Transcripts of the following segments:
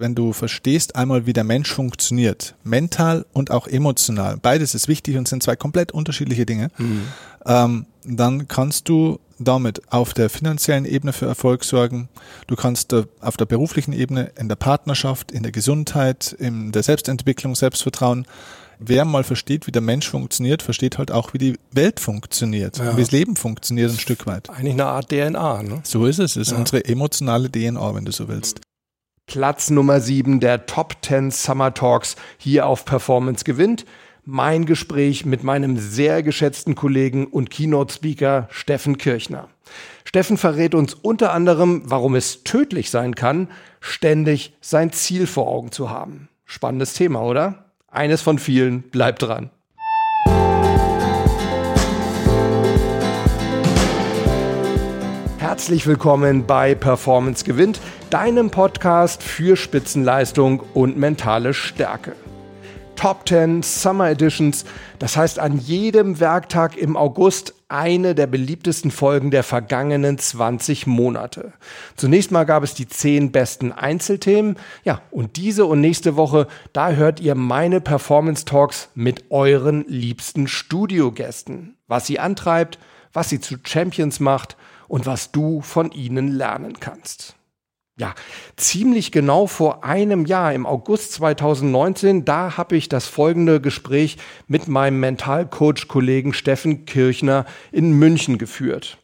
wenn du verstehst einmal, wie der Mensch funktioniert, mental und auch emotional, beides ist wichtig und sind zwei komplett unterschiedliche Dinge, mhm. ähm, dann kannst du damit auf der finanziellen Ebene für Erfolg sorgen. Du kannst auf der beruflichen Ebene, in der Partnerschaft, in der Gesundheit, in der Selbstentwicklung, Selbstvertrauen. Wer mal versteht, wie der Mensch funktioniert, versteht halt auch, wie die Welt funktioniert, ja. wie das Leben funktioniert ein Stück weit. Eigentlich eine Art DNA, ne? So ist es. Es ist ja. unsere emotionale DNA, wenn du so willst. Platz Nummer 7 der Top 10 Summer Talks hier auf Performance gewinnt. Mein Gespräch mit meinem sehr geschätzten Kollegen und Keynote-Speaker Steffen Kirchner. Steffen verrät uns unter anderem, warum es tödlich sein kann, ständig sein Ziel vor Augen zu haben. Spannendes Thema, oder? Eines von vielen, bleibt dran. Herzlich willkommen bei Performance gewinnt, deinem Podcast für Spitzenleistung und mentale Stärke. Top 10 Summer Editions, das heißt an jedem Werktag im August eine der beliebtesten Folgen der vergangenen 20 Monate. Zunächst mal gab es die 10 besten Einzelthemen. Ja, und diese und nächste Woche, da hört ihr meine Performance Talks mit euren liebsten Studiogästen. Was sie antreibt, was sie zu Champions macht und was du von ihnen lernen kannst. Ja, ziemlich genau vor einem Jahr, im August 2019, da habe ich das folgende Gespräch mit meinem Mentalcoach-Kollegen Steffen Kirchner in München geführt.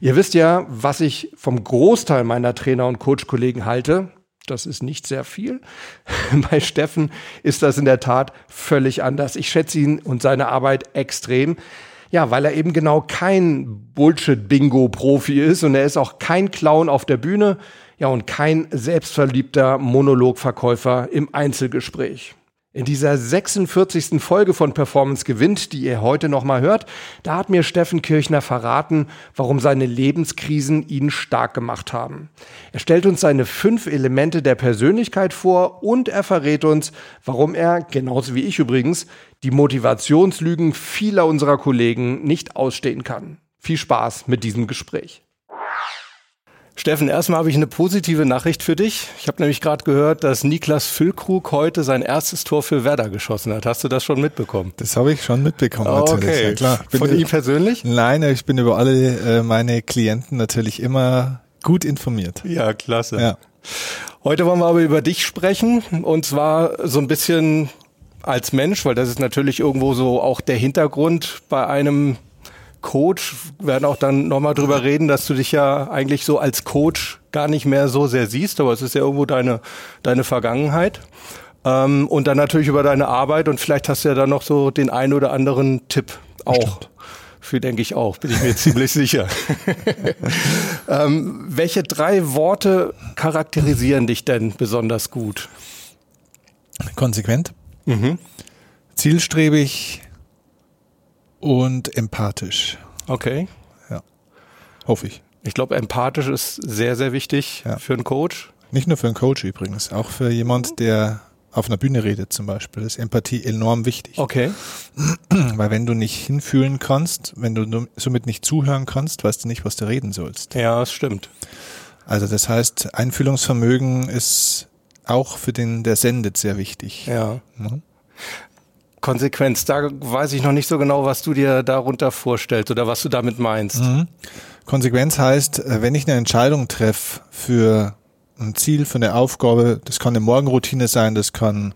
Ihr wisst ja, was ich vom Großteil meiner Trainer- und Coach-Kollegen halte. Das ist nicht sehr viel. Bei Steffen ist das in der Tat völlig anders. Ich schätze ihn und seine Arbeit extrem. Ja, weil er eben genau kein Bullshit-Bingo-Profi ist und er ist auch kein Clown auf der Bühne, ja und kein selbstverliebter Monologverkäufer im Einzelgespräch. In dieser 46. Folge von Performance gewinnt, die ihr heute nochmal hört, da hat mir Steffen Kirchner verraten, warum seine Lebenskrisen ihn stark gemacht haben. Er stellt uns seine fünf Elemente der Persönlichkeit vor und er verrät uns, warum er, genauso wie ich übrigens, die Motivationslügen vieler unserer Kollegen nicht ausstehen kann. Viel Spaß mit diesem Gespräch. Steffen, erstmal habe ich eine positive Nachricht für dich. Ich habe nämlich gerade gehört, dass Niklas Füllkrug heute sein erstes Tor für Werder geschossen hat. Hast du das schon mitbekommen? Das habe ich schon mitbekommen, oh, natürlich. Okay. Ja, klar. Von ihm persönlich? Nein, ich bin über alle äh, meine Klienten natürlich immer gut informiert. Ja, klasse. Ja. Heute wollen wir aber über dich sprechen und zwar so ein bisschen als Mensch, weil das ist natürlich irgendwo so auch der Hintergrund bei einem Coach, werden auch dann nochmal drüber reden, dass du dich ja eigentlich so als Coach gar nicht mehr so sehr siehst, aber es ist ja irgendwo deine, deine Vergangenheit. Ähm, und dann natürlich über deine Arbeit und vielleicht hast du ja dann noch so den einen oder anderen Tipp auch. Bestimmt. Für denke ich auch, bin ich mir ziemlich sicher. ähm, welche drei Worte charakterisieren dich denn besonders gut? Konsequent, mhm. zielstrebig, und empathisch. Okay. Ja. Hoffe ich. Ich glaube, empathisch ist sehr, sehr wichtig ja. für einen Coach. Nicht nur für einen Coach übrigens, auch für jemand, der auf einer Bühne redet zum Beispiel, ist Empathie enorm wichtig. Okay. Weil wenn du nicht hinfühlen kannst, wenn du somit nicht zuhören kannst, weißt du nicht, was du reden sollst. Ja, das stimmt. Also das heißt, Einfühlungsvermögen ist auch für den, der sendet, sehr wichtig. Ja. Mhm. Konsequenz, da weiß ich noch nicht so genau, was du dir darunter vorstellst oder was du damit meinst. Mhm. Konsequenz heißt, äh, wenn ich eine Entscheidung treffe für ein Ziel, für eine Aufgabe, das kann eine Morgenroutine sein, das kann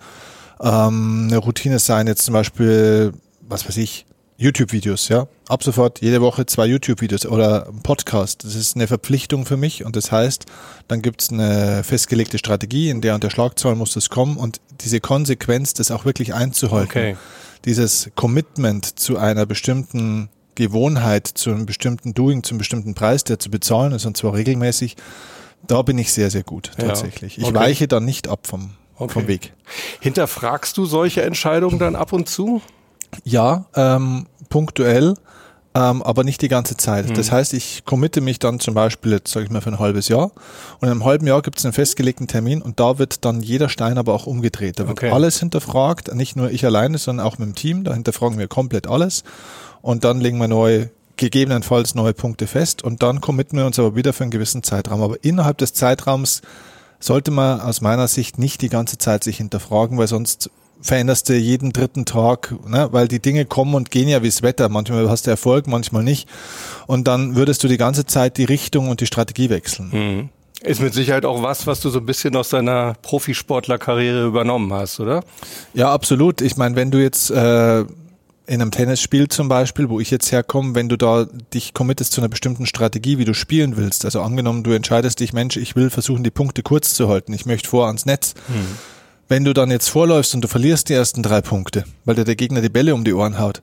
ähm, eine Routine sein, jetzt zum Beispiel, was weiß ich, YouTube-Videos, ja. Ab sofort jede Woche zwei YouTube-Videos oder ein Podcast. Das ist eine Verpflichtung für mich und das heißt, dann gibt es eine festgelegte Strategie, in der und der Schlagzahl muss das kommen und diese Konsequenz, das auch wirklich einzuhalten. Okay. Dieses Commitment zu einer bestimmten Gewohnheit, zu einem bestimmten Doing, zu einem bestimmten Preis, der zu bezahlen ist und zwar regelmäßig, da bin ich sehr, sehr gut tatsächlich. Ja. Okay. Ich weiche dann nicht ab vom, okay. vom Weg. Hinterfragst du solche Entscheidungen dann ab und zu? Ja, ähm, punktuell, ähm, aber nicht die ganze Zeit. Mhm. Das heißt, ich committe mich dann zum Beispiel, jetzt sage ich mal, für ein halbes Jahr und in einem halben Jahr gibt es einen festgelegten Termin und da wird dann jeder Stein aber auch umgedreht. Da wird okay. alles hinterfragt, nicht nur ich alleine, sondern auch mit dem Team. Da hinterfragen wir komplett alles und dann legen wir neue gegebenenfalls neue Punkte fest und dann committen wir uns aber wieder für einen gewissen Zeitraum. Aber innerhalb des Zeitraums sollte man aus meiner Sicht nicht die ganze Zeit sich hinterfragen, weil sonst veränderst du jeden dritten Tag, ne? weil die Dinge kommen und gehen ja wie das Wetter. Manchmal hast du Erfolg, manchmal nicht. Und dann würdest du die ganze Zeit die Richtung und die Strategie wechseln. Mhm. Ist mit Sicherheit auch was, was du so ein bisschen aus deiner Profisportlerkarriere übernommen hast, oder? Ja, absolut. Ich meine, wenn du jetzt äh, in einem Tennisspiel zum Beispiel, wo ich jetzt herkomme, wenn du da dich committest zu einer bestimmten Strategie, wie du spielen willst, also angenommen, du entscheidest dich, Mensch, ich will versuchen, die Punkte kurz zu halten, ich möchte vor ans Netz. Hm. Wenn du dann jetzt vorläufst und du verlierst die ersten drei Punkte, weil dir der Gegner die Bälle um die Ohren haut,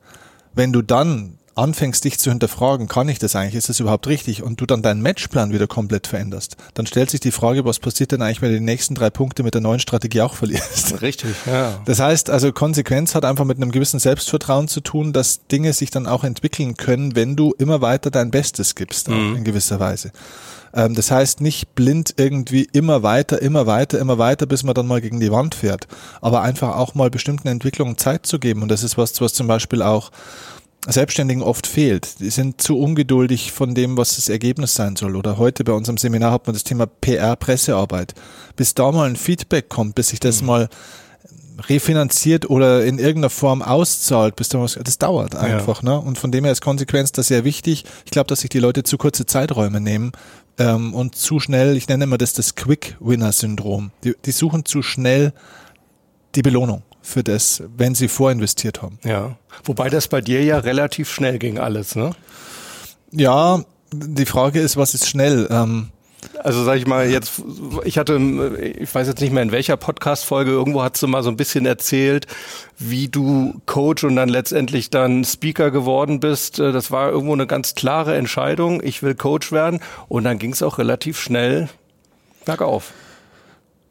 wenn du dann anfängst, dich zu hinterfragen, kann ich das eigentlich, ist das überhaupt richtig? Und du dann deinen Matchplan wieder komplett veränderst, dann stellt sich die Frage, was passiert denn eigentlich, wenn du die nächsten drei Punkte mit der neuen Strategie auch verlierst? Richtig, ja. Das heißt, also Konsequenz hat einfach mit einem gewissen Selbstvertrauen zu tun, dass Dinge sich dann auch entwickeln können, wenn du immer weiter dein Bestes gibst, mhm. in gewisser Weise. Ähm, das heißt, nicht blind irgendwie immer weiter, immer weiter, immer weiter, bis man dann mal gegen die Wand fährt, aber einfach auch mal bestimmten Entwicklungen Zeit zu geben. Und das ist was, was zum Beispiel auch Selbstständigen oft fehlt. Die sind zu ungeduldig von dem, was das Ergebnis sein soll. Oder heute bei unserem Seminar hat man das Thema PR, Pressearbeit. Bis da mal ein Feedback kommt, bis sich das mhm. mal refinanziert oder in irgendeiner Form auszahlt, bis da was, das dauert einfach. Ja. Ne? Und von dem her ist Konsequenz das sehr wichtig. Ich glaube, dass sich die Leute zu kurze Zeiträume nehmen ähm, und zu schnell, ich nenne immer das das Quick-Winner-Syndrom. Die, die suchen zu schnell die Belohnung für das, wenn sie vorinvestiert haben. Ja, wobei das bei dir ja relativ schnell ging alles, ne? Ja, die Frage ist, was ist schnell? Ähm, also sag ich mal jetzt, ich hatte, ich weiß jetzt nicht mehr in welcher Podcast-Folge, irgendwo hast du mal so ein bisschen erzählt, wie du Coach und dann letztendlich dann Speaker geworden bist. Das war irgendwo eine ganz klare Entscheidung. Ich will Coach werden und dann ging es auch relativ schnell bergauf.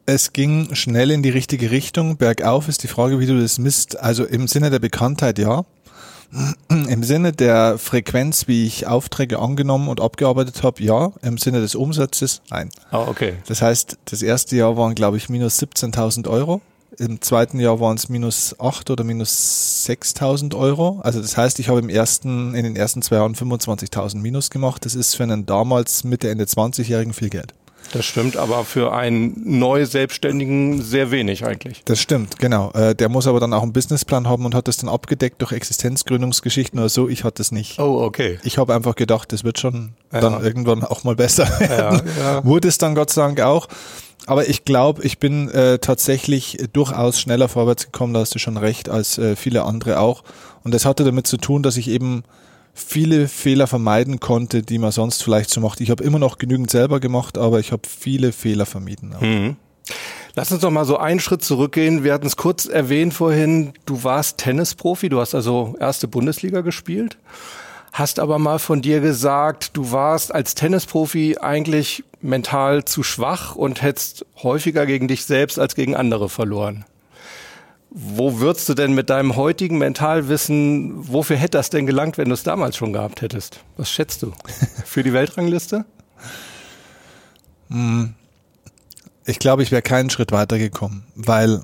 Es ging schnell in die richtige Richtung. Bergauf ist die Frage, wie du das misst. Also im Sinne der Bekanntheit, ja. Im Sinne der Frequenz, wie ich Aufträge angenommen und abgearbeitet habe, ja. Im Sinne des Umsatzes, nein. Ah, okay. Das heißt, das erste Jahr waren, glaube ich, minus 17.000 Euro. Im zweiten Jahr waren es minus 8 oder minus 6.000 Euro. Also das heißt, ich habe im ersten, in den ersten zwei Jahren 25.000 minus gemacht. Das ist für einen damals Mitte, Ende 20-Jährigen viel Geld. Das stimmt, aber für einen neu Selbstständigen sehr wenig eigentlich. Das stimmt, genau. Äh, der muss aber dann auch einen Businessplan haben und hat das dann abgedeckt durch Existenzgründungsgeschichten oder so. Ich hatte das nicht. Oh, okay. Ich habe einfach gedacht, das wird schon ja. dann irgendwann auch mal besser. Ja, ja. Wurde es dann Gott sei Dank auch. Aber ich glaube, ich bin äh, tatsächlich durchaus schneller vorwärts gekommen, da hast du schon recht, als äh, viele andere auch. Und das hatte damit zu tun, dass ich eben viele Fehler vermeiden konnte, die man sonst vielleicht so macht. Ich habe immer noch genügend selber gemacht, aber ich habe viele Fehler vermieden. Mhm. Lass uns doch mal so einen Schritt zurückgehen. Wir hatten es kurz erwähnt vorhin, du warst Tennisprofi, du hast also erste Bundesliga gespielt, hast aber mal von dir gesagt, du warst als Tennisprofi eigentlich mental zu schwach und hättest häufiger gegen dich selbst als gegen andere verloren. Wo würdest du denn mit deinem heutigen Mentalwissen, wofür hätte das denn gelangt, wenn du es damals schon gehabt hättest? Was schätzt du? Für die Weltrangliste? Hm. Ich glaube, ich wäre keinen Schritt weitergekommen, weil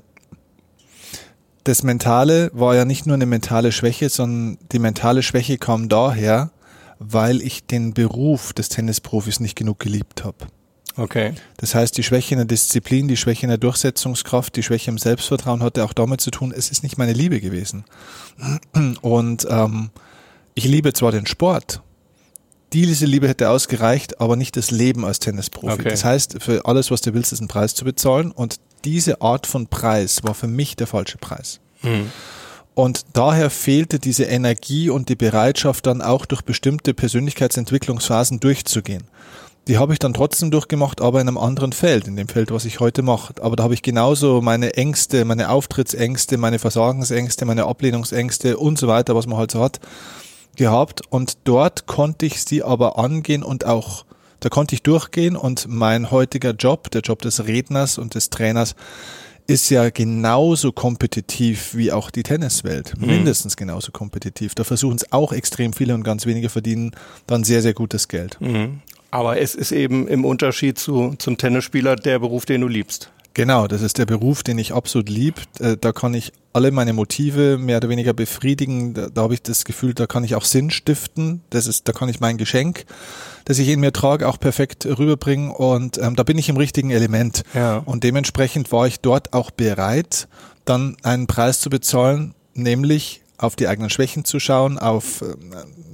das Mentale war ja nicht nur eine mentale Schwäche, sondern die mentale Schwäche kam daher, weil ich den Beruf des Tennisprofis nicht genug geliebt habe. Okay. Das heißt, die Schwäche in der Disziplin, die Schwäche in der Durchsetzungskraft, die Schwäche im Selbstvertrauen hatte auch damit zu tun, es ist nicht meine Liebe gewesen. Und ähm, ich liebe zwar den Sport, diese Liebe hätte ausgereicht, aber nicht das Leben als Tennisprofi. Okay. Das heißt, für alles, was du willst, ist ein Preis zu bezahlen. Und diese Art von Preis war für mich der falsche Preis. Mhm. Und daher fehlte diese Energie und die Bereitschaft dann auch durch bestimmte Persönlichkeitsentwicklungsphasen durchzugehen die habe ich dann trotzdem durchgemacht, aber in einem anderen Feld, in dem Feld, was ich heute mache. Aber da habe ich genauso meine Ängste, meine Auftrittsängste, meine Versagensängste, meine Ablehnungsängste und so weiter, was man halt so hat, gehabt. Und dort konnte ich sie aber angehen und auch, da konnte ich durchgehen und mein heutiger Job, der Job des Redners und des Trainers, ist ja genauso kompetitiv wie auch die Tenniswelt. Mhm. Mindestens genauso kompetitiv. Da versuchen es auch extrem viele und ganz wenige verdienen dann sehr, sehr gutes Geld. Mhm. Aber es ist eben im Unterschied zu, zum Tennisspieler der Beruf, den du liebst. Genau, das ist der Beruf, den ich absolut lieb. Äh, da kann ich alle meine Motive mehr oder weniger befriedigen. Da, da habe ich das Gefühl, da kann ich auch Sinn stiften. Das ist, da kann ich mein Geschenk, das ich in mir trage, auch perfekt rüberbringen. Und ähm, da bin ich im richtigen Element. Ja. Und dementsprechend war ich dort auch bereit, dann einen Preis zu bezahlen, nämlich auf die eigenen Schwächen zu schauen, auf äh,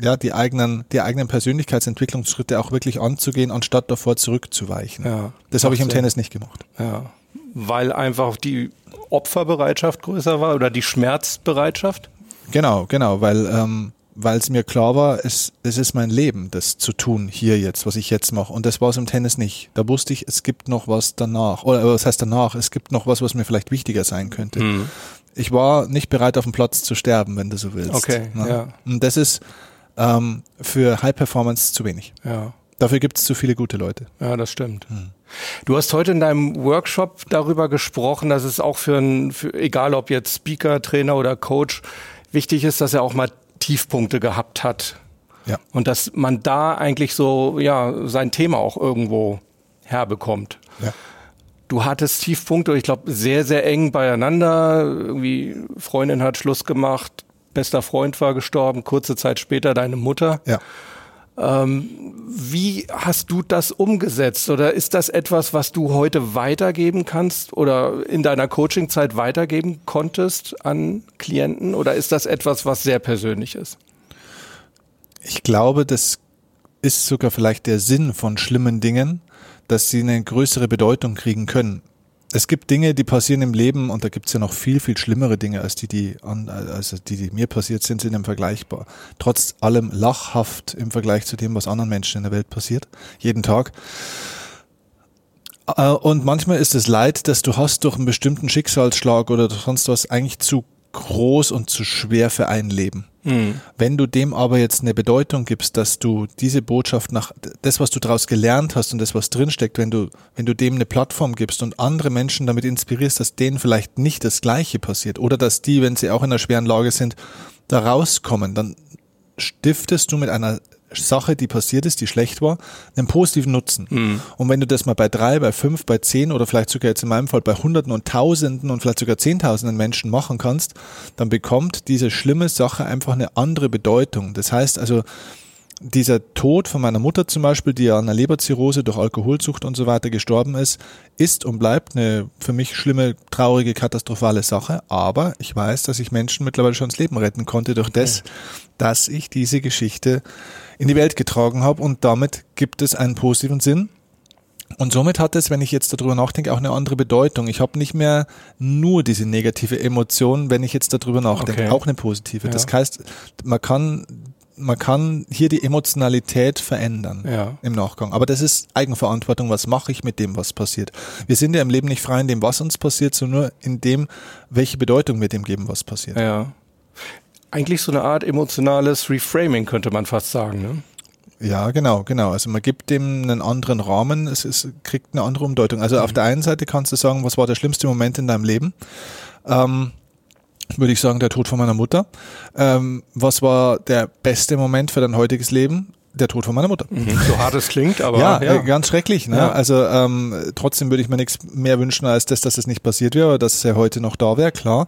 ja, die eigenen, die eigenen Persönlichkeitsentwicklungsschritte auch wirklich anzugehen, anstatt davor zurückzuweichen. Ja, das habe ich im Sinn. Tennis nicht gemacht. Ja. Weil einfach die Opferbereitschaft größer war oder die Schmerzbereitschaft? Genau, genau, weil ähm, weil es mir klar war, es, es ist mein Leben, das zu tun hier jetzt, was ich jetzt mache. Und das war es im Tennis nicht. Da wusste ich, es gibt noch was danach. Oder was heißt danach? Es gibt noch was, was mir vielleicht wichtiger sein könnte. Mhm. Ich war nicht bereit, auf dem Platz zu sterben, wenn du so willst. Okay, ne? ja. Und das ist ähm, für High Performance zu wenig. Ja. Dafür gibt es zu viele gute Leute. Ja, das stimmt. Du hast heute in deinem Workshop darüber gesprochen, dass es auch für, ein, für egal ob jetzt Speaker, Trainer oder Coach, wichtig ist, dass er auch mal Tiefpunkte gehabt hat. Ja. Und dass man da eigentlich so, ja, sein Thema auch irgendwo herbekommt. Ja. Du hattest Tiefpunkte, ich glaube, sehr, sehr eng beieinander. Irgendwie Freundin hat Schluss gemacht, bester Freund war gestorben, kurze Zeit später deine Mutter. Ja. Wie hast du das umgesetzt? Oder ist das etwas, was du heute weitergeben kannst oder in deiner Coachingzeit weitergeben konntest an Klienten? Oder ist das etwas, was sehr persönlich ist? Ich glaube, das ist sogar vielleicht der Sinn von schlimmen Dingen, dass sie eine größere Bedeutung kriegen können. Es gibt Dinge, die passieren im Leben und da gibt es ja noch viel, viel schlimmere Dinge als die, die, also die, die mir passiert sind, sind im vergleichbar. Trotz allem lachhaft im Vergleich zu dem, was anderen Menschen in der Welt passiert. Jeden Tag. Äh, Und manchmal ist das Leid, das du hast durch einen bestimmten Schicksalsschlag oder sonst was, eigentlich zu groß und zu schwer für ein Leben. Wenn du dem aber jetzt eine Bedeutung gibst, dass du diese Botschaft nach, das, was du daraus gelernt hast und das, was drinsteckt, wenn du, wenn du dem eine Plattform gibst und andere Menschen damit inspirierst, dass denen vielleicht nicht das Gleiche passiert oder dass die, wenn sie auch in einer schweren Lage sind, da rauskommen, dann stiftest du mit einer Sache, die passiert ist, die schlecht war, einen positiven Nutzen. Und wenn du das mal bei drei, bei fünf, bei zehn oder vielleicht sogar jetzt in meinem Fall bei Hunderten und Tausenden und vielleicht sogar Zehntausenden Menschen machen kannst, dann bekommt diese schlimme Sache einfach eine andere Bedeutung. Das heißt also, dieser Tod von meiner Mutter zum Beispiel, die ja an einer Leberzirrhose durch Alkoholsucht und so weiter gestorben ist, ist und bleibt eine für mich schlimme, traurige, katastrophale Sache. Aber ich weiß, dass ich Menschen mittlerweile schon das Leben retten konnte durch das, dass ich diese Geschichte in die Welt getragen habe und damit gibt es einen positiven Sinn. Und somit hat es, wenn ich jetzt darüber nachdenke, auch eine andere Bedeutung. Ich habe nicht mehr nur diese negative Emotion, wenn ich jetzt darüber nachdenke, Okay. auch eine positive. Ja. Das heißt, man kann, man kann hier die Emotionalität verändern Ja. im Nachgang. Aber das ist Eigenverantwortung. Was mache ich mit dem, was passiert? Wir sind ja im Leben nicht frei in dem, was uns passiert, sondern nur in dem, welche Bedeutung wir dem geben, was passiert. Ja. Eigentlich so eine Art emotionales Reframing, könnte man fast sagen. Ne? Ja, genau, genau. Also man gibt dem einen anderen Rahmen, es ist, kriegt eine andere Umdeutung. Also auf der einen Seite kannst du sagen, was war der schlimmste Moment in deinem Leben? Ähm, würde ich sagen, der Tod von meiner Mutter. Ähm, was war der beste Moment für dein heutiges Leben? Der Tod von meiner Mutter. So hart es klingt, aber Ja, ja. Äh, ganz schrecklich. Ne? Ja. Also ähm, trotzdem würde ich mir nichts mehr wünschen, als das, dass es nicht passiert wäre, dass er heute noch da wäre, klar.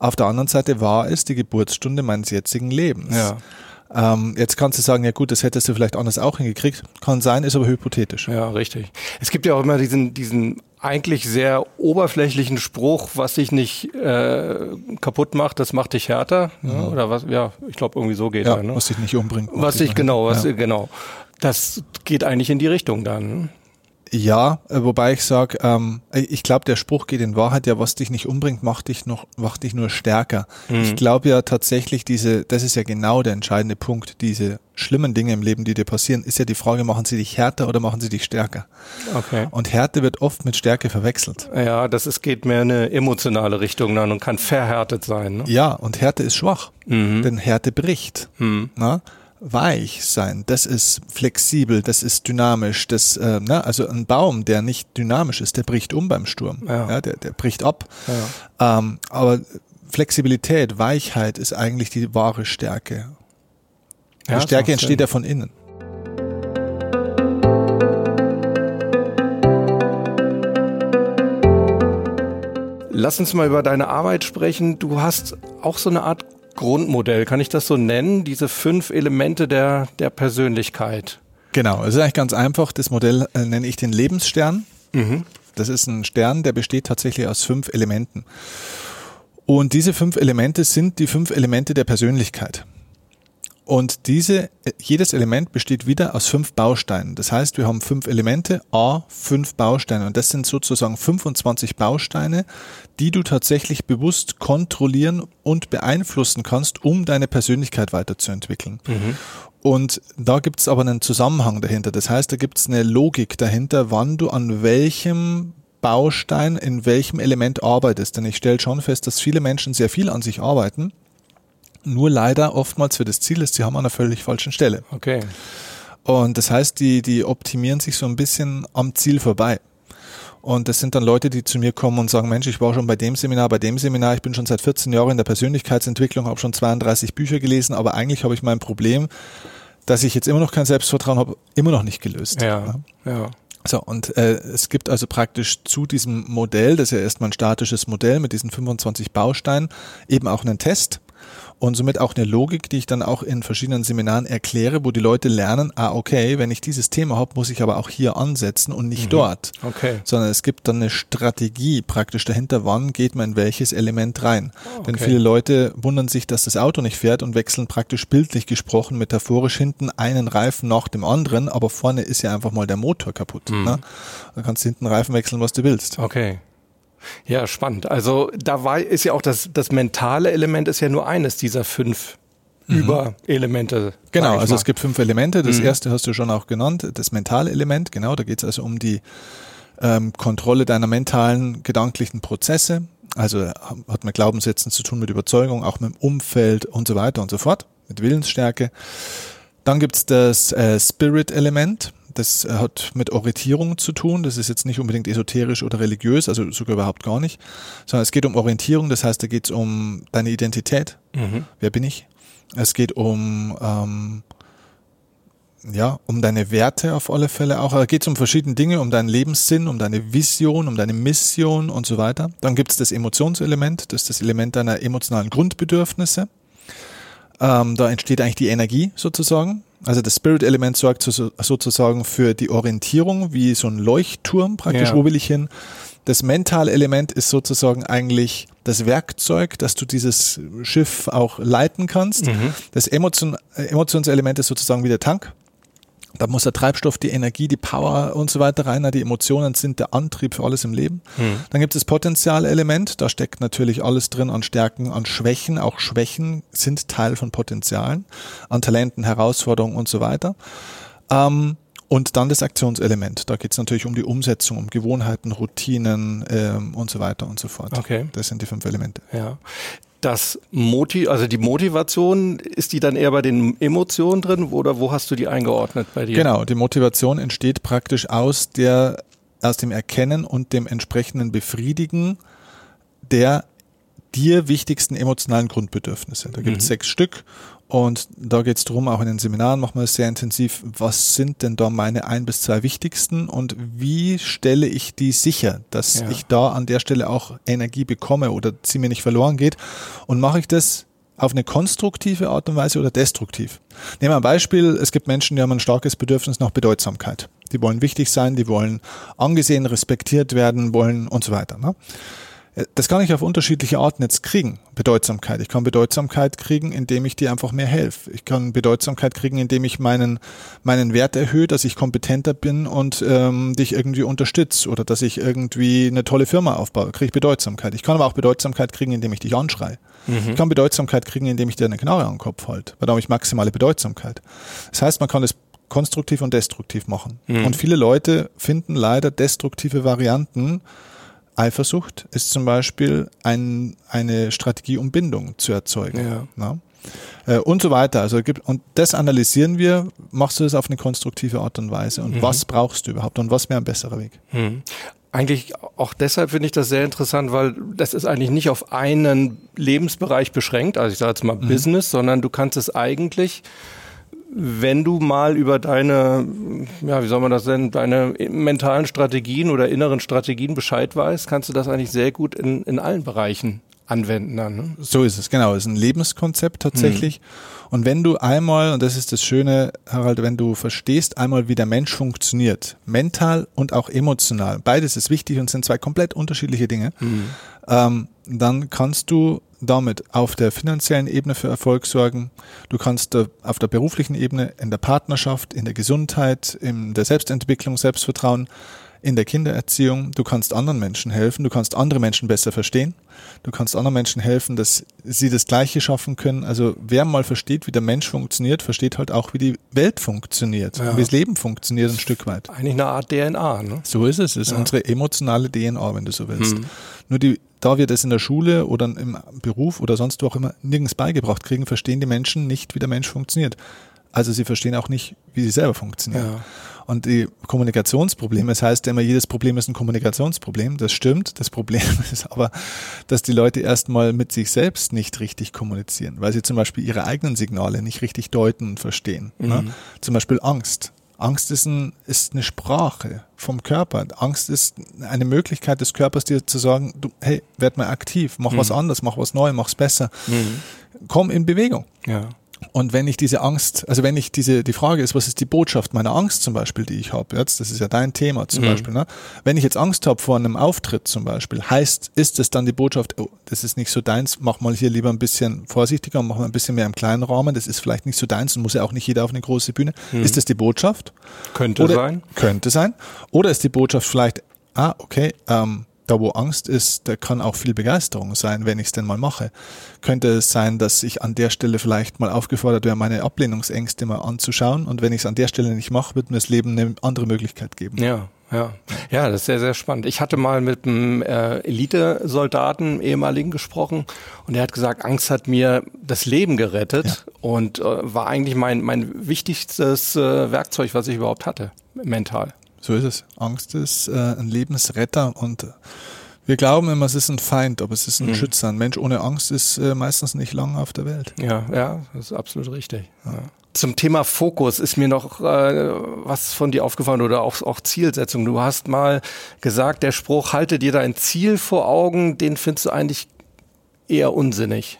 Auf der anderen Seite war es die Geburtsstunde meines jetzigen Lebens. Ja. Ähm, jetzt kannst du sagen, ja gut, das hättest du vielleicht anders auch hingekriegt. Kann sein, ist aber hypothetisch. Ja, richtig. Es gibt ja auch immer diesen, diesen eigentlich sehr oberflächlichen Spruch, was dich nicht äh, kaputt macht, das macht dich härter. Ja, oder was? Ja, ich glaube, irgendwie so geht Ja, er. Ne? was dich nicht umbringt. Was dich genau, was ja. genau. Das geht eigentlich in die Richtung dann. ne? Ja, äh, wobei ich sage, ähm, ich glaube, der Spruch geht in Wahrheit, ja, was dich nicht umbringt, macht dich noch, macht dich nur stärker. Ich glaube ja tatsächlich, diese, das ist ja genau der entscheidende Punkt, diese schlimmen Dinge im Leben, die dir passieren, ist ja die Frage, machen sie dich härter oder machen sie dich stärker? Okay. Und Härte wird oft mit Stärke verwechselt. Ja, das ist, geht mehr in eine emotionale Richtung dann und kann verhärtet sein. Ne? Ja, und Härte ist schwach, denn Härte bricht. Na? Weich sein, das ist flexibel, das ist dynamisch, das, äh, na, also ein Baum, der nicht dynamisch ist, der bricht um beim Sturm, Ja. der, der bricht ab. Ähm, aber Flexibilität, Weichheit ist eigentlich die wahre Stärke. Ja, Stärke entsteht Sinn. ja von innen. Lass uns mal über deine Arbeit sprechen. Du hast auch so eine Art Grundmodell, kann ich das so nennen? Diese fünf Elemente der, der Persönlichkeit. Genau, es ist eigentlich ganz einfach. Das Modell äh, nenne ich den Lebensstern. Mhm. Das ist ein Stern, der besteht tatsächlich aus fünf Elementen. Und diese fünf Elemente sind die fünf Elemente der Persönlichkeit. Und diese, jedes Element besteht wieder aus fünf Bausteinen. Das heißt, wir haben fünf Elemente, A, fünf Bausteine. Und das sind sozusagen 25 Bausteine, die du tatsächlich bewusst kontrollieren und beeinflussen kannst, um deine Persönlichkeit weiterzuentwickeln. Mhm. Und da gibt es aber einen Zusammenhang dahinter. Das heißt, da gibt es eine Logik dahinter, wann du an welchem Baustein in welchem Element arbeitest. Denn ich stelle schon fest, dass viele Menschen sehr viel an sich arbeiten nur leider oftmals für das Ziel ist, sie haben an einer völlig falschen Stelle. Okay. Und das heißt, die, die optimieren sich so ein bisschen am Ziel vorbei. Und das sind dann Leute, die zu mir kommen und sagen, Mensch, ich war schon bei dem Seminar, bei dem Seminar, ich bin schon seit 14 Jahren in der Persönlichkeitsentwicklung, habe schon 32 Bücher gelesen, aber eigentlich habe ich mein Problem, dass ich jetzt immer noch kein Selbstvertrauen habe, immer noch nicht gelöst. Ja, ja. So, und äh, es gibt also praktisch zu diesem Modell, das ist ja erstmal ein statisches Modell mit diesen 25 Bausteinen, eben auch einen Test und somit auch eine Logik, die ich dann auch in verschiedenen Seminaren erkläre, wo die Leute lernen, ah, okay, wenn ich dieses Thema habe, muss ich aber auch hier ansetzen und nicht mhm. dort. Okay. Sondern es gibt dann eine Strategie praktisch dahinter, wann geht man in welches Element rein. Oh, okay. Denn viele Leute wundern sich, dass das Auto nicht fährt und wechseln praktisch bildlich gesprochen metaphorisch hinten einen Reifen nach dem anderen, aber vorne ist ja einfach mal der Motor kaputt. Mhm. Ne? Dann kannst du hinten Reifen wechseln, was du willst. Okay. Ja, spannend. Also da war, ist ja auch das, das mentale Element ist ja nur eines dieser fünf mhm. Überelemente. Genau, also es gibt fünf Elemente. Das mhm. erste hast du schon auch genannt, das mentale Element. Genau, da geht es also um die ähm, Kontrolle deiner mentalen, gedanklichen Prozesse. Also hat mit Glaubenssätzen zu tun, mit Überzeugung, auch mit dem Umfeld und so weiter und so fort, mit Willensstärke. Dann gibt's das äh, Spirit-Element. Das hat mit Orientierung zu tun. Das ist jetzt nicht unbedingt esoterisch oder religiös, also sogar überhaupt gar nicht, sondern es geht um Orientierung. Das heißt, da geht es um deine Identität. Mhm. Wer bin ich? Es geht um ähm, ja, um deine Werte auf alle Fälle auch. Da geht es um verschiedene Dinge, um deinen Lebenssinn, um deine Vision, um deine Mission und so weiter. Dann gibt es das Emotionselement, das ist das Element deiner emotionalen Grundbedürfnisse. Ähm, da entsteht eigentlich die Energie sozusagen. Also das Spirit-Element sorgt so, sozusagen für die Orientierung, wie so ein Leuchtturm praktisch, ja. wo will ich hin. Das Mental-Element ist sozusagen eigentlich das Werkzeug, dass du dieses Schiff auch leiten kannst. Mhm. Das Emotion, Emotionselement ist sozusagen wie der Tank. Da muss der Treibstoff, die Energie, die Power und so weiter rein. Die Emotionen sind der Antrieb für alles im Leben. Mhm. Dann gibt es das Potenzialelement. Da steckt natürlich alles drin an Stärken, an Schwächen. Auch Schwächen sind Teil von Potenzialen, an Talenten, Herausforderungen und so weiter. Ähm, und dann das Aktionselement. Da geht es natürlich um die Umsetzung, um Gewohnheiten, Routinen ähm, und so weiter und so fort. Okay. Das sind die fünf Elemente. Ja das Motiv, also die Motivation, ist die dann eher bei den Emotionen drin oder wo hast du die eingeordnet bei dir? Genau, die Motivation entsteht praktisch aus der, aus dem Erkennen und dem entsprechenden Befriedigen der dir wichtigsten emotionalen Grundbedürfnisse. Da gibt es mhm. sechs Stück und da geht es darum, auch in den Seminaren machen wir es sehr intensiv, was sind denn da meine ein bis zwei wichtigsten und wie stelle ich die sicher, dass ja. ich da an der Stelle auch Energie bekomme oder sie mir nicht verloren geht und mache ich das auf eine konstruktive Art und Weise oder destruktiv. Nehmen wir ein Beispiel, es gibt Menschen, die haben ein starkes Bedürfnis nach Bedeutsamkeit. Die wollen wichtig sein, die wollen angesehen, respektiert werden, wollen und so weiter. Ne? Das kann ich auf unterschiedliche Arten jetzt kriegen. Bedeutsamkeit. Ich kann Bedeutsamkeit kriegen, indem ich dir einfach mehr helfe. Ich kann Bedeutsamkeit kriegen, indem ich meinen, meinen Wert erhöhe, dass ich kompetenter bin und ähm, dich irgendwie unterstütze oder dass ich irgendwie eine tolle Firma aufbaue. Kriege ich Bedeutsamkeit. Ich kann aber auch Bedeutsamkeit kriegen, indem ich dich anschreie. Mhm. Ich kann Bedeutsamkeit kriegen, indem ich dir eine Knarre an den Kopf halte. Weil da habe ich maximale Bedeutsamkeit. Das heißt, man kann es konstruktiv und destruktiv machen. Mhm. Und viele Leute finden leider destruktive Varianten, Eifersucht ist zum Beispiel ein, eine Strategie, um Bindung zu erzeugen. Ja. Äh, und so weiter. Also gibt, und das analysieren wir, machst du das auf eine konstruktive Art und Weise und mhm. was brauchst du überhaupt und was wäre ein besserer Weg? Mhm. Eigentlich auch deshalb finde ich das sehr interessant, weil das ist eigentlich nicht auf einen Lebensbereich beschränkt, also ich sage jetzt mal mhm. Business, sondern du kannst es eigentlich wenn du mal über deine, ja, wie soll man das nennen, deine mentalen Strategien oder inneren Strategien Bescheid weißt, kannst du das eigentlich sehr gut in, in allen Bereichen anwenden dann. Ne? So ist es, genau. Es ist ein Lebenskonzept tatsächlich. Hm. Und wenn du einmal, und das ist das Schöne, Harald, wenn du verstehst einmal, wie der Mensch funktioniert, mental und auch emotional, beides ist wichtig und sind zwei komplett unterschiedliche Dinge, hm. ähm, dann kannst du damit auf der finanziellen Ebene für Erfolg sorgen. Du kannst auf der beruflichen Ebene, in der Partnerschaft, in der Gesundheit, in der Selbstentwicklung, Selbstvertrauen, in der Kindererziehung. Du kannst anderen Menschen helfen, du kannst andere Menschen besser verstehen. Du kannst anderen Menschen helfen, dass sie das Gleiche schaffen können. Also wer mal versteht, wie der Mensch funktioniert, versteht halt auch, wie die Welt funktioniert, ja. wie das Leben funktioniert ein Stück weit. Eigentlich eine Art DNA, ne? So ist es. Es ist ja. unsere emotionale DNA, wenn du so willst. Hm. Nur die, da wir das in der Schule oder im Beruf oder sonst wo auch immer nirgends beigebracht kriegen, verstehen die Menschen nicht, wie der Mensch funktioniert. Also sie verstehen auch nicht, wie sie selber funktionieren. Ja. Und die Kommunikationsprobleme, das heißt immer, jedes Problem ist ein Kommunikationsproblem. Das stimmt. Das Problem ist aber, dass die Leute erstmal mit sich selbst nicht richtig kommunizieren, weil sie zum Beispiel ihre eigenen Signale nicht richtig deuten und verstehen. Ne? Mhm. Ne? Zum Beispiel Angst. Angst ist, ein, ist eine Sprache vom Körper. Angst ist eine Möglichkeit des Körpers, dir zu sagen, du, hey, werd mal aktiv, mach mhm. was anderes, mach was Neues, mach's besser. Mhm. Komm in Bewegung. Ja. Und wenn ich diese Angst, also wenn ich diese, die Frage ist, was ist die Botschaft meiner Angst zum Beispiel, die ich habe, jetzt, das ist ja dein Thema zum mhm. Beispiel, ne? wenn ich jetzt Angst habe vor einem Auftritt zum Beispiel, heißt, ist es dann die Botschaft, oh, das ist nicht so deins, mach mal hier lieber ein bisschen vorsichtiger, mach mal ein bisschen mehr im kleinen Rahmen, das ist vielleicht nicht so deins und muss ja auch nicht jeder auf eine große Bühne. Mhm. Ist das die Botschaft? Könnte Oder, sein. Könnte sein. Oder ist die Botschaft vielleicht, ah, okay, ähm, da wo Angst ist, da kann auch viel Begeisterung sein, wenn ich es denn mal mache. Könnte es sein, dass ich an der Stelle vielleicht mal aufgefordert wäre, meine Ablehnungsängste mal anzuschauen und wenn ich es an der Stelle nicht mache, wird mir das Leben eine andere Möglichkeit geben. Ja, ja. Ja, das ist sehr, sehr spannend. Ich hatte mal mit einem äh, Elite-Soldaten, ehemaligen, gesprochen und er hat gesagt, Angst hat mir das Leben gerettet ja. und äh, war eigentlich mein, mein wichtigstes äh, Werkzeug, was ich überhaupt hatte, mental. So ist es. Angst ist äh, ein Lebensretter und wir glauben immer, es ist ein Feind, aber es ist ein mhm. Schützer. Ein Mensch ohne Angst ist äh, meistens nicht lange auf der Welt. Ja, ja, das ist absolut richtig. Ja. Zum Thema Fokus ist mir noch äh, was von dir aufgefallen oder auch, auch Zielsetzung. Du hast mal gesagt, der Spruch, halte dir dein Ziel vor Augen, den findest du eigentlich eher unsinnig.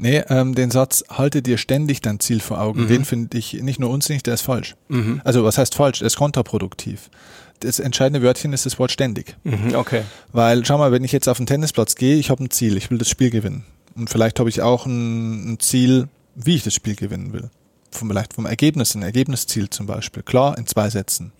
Nee, ähm, den Satz, halte dir ständig dein Ziel vor Augen, mhm. den finde ich nicht nur unsinnig, der ist falsch. Mhm. Also was heißt falsch? Der ist kontraproduktiv. Das entscheidende Wörtchen ist das Wort ständig. Mhm, okay. Weil, schau mal, wenn ich jetzt auf den Tennisplatz gehe, ich habe ein Ziel, ich will das Spiel gewinnen. Und vielleicht habe ich auch ein, ein Ziel, wie ich das Spiel gewinnen will. Vom, vielleicht vom Ergebnis, ein Ergebnisziel zum Beispiel. Klar, in zwei Sätzen.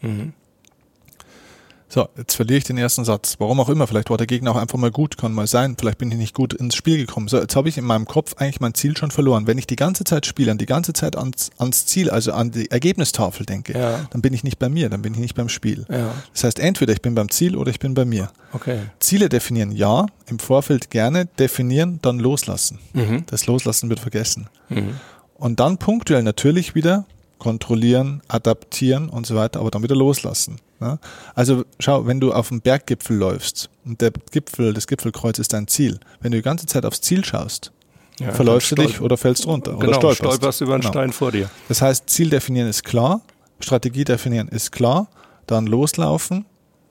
So, jetzt verliere ich den ersten Satz. Warum auch immer. Vielleicht war der Gegner auch einfach mal gut, kann mal sein. Vielleicht bin ich nicht gut ins Spiel gekommen. So, jetzt habe ich in meinem Kopf eigentlich mein Ziel schon verloren. Wenn ich die ganze Zeit spiele und die ganze Zeit ans, ans Ziel, also an die Ergebnistafel denke, ja. dann bin ich nicht bei mir, dann bin ich nicht beim Spiel. Ja. Das heißt, entweder ich bin beim Ziel oder ich bin bei mir. Okay. Ziele definieren, ja. Im Vorfeld gerne definieren, dann loslassen. Mhm. Das Loslassen wird vergessen. Mhm. Und dann punktuell natürlich wieder kontrollieren, adaptieren und so weiter, aber dann wieder loslassen. Ne? Also schau, wenn du auf dem Berggipfel läufst und der Gipfel, das Gipfelkreuz ist dein Ziel, wenn du die ganze Zeit aufs Ziel schaust, ja, verläufst du dich oder fällst runter genau, oder stolperst. stolperst über einen genau. Stein vor dir. Das heißt, Ziel definieren ist klar, Strategie definieren ist klar, dann loslaufen,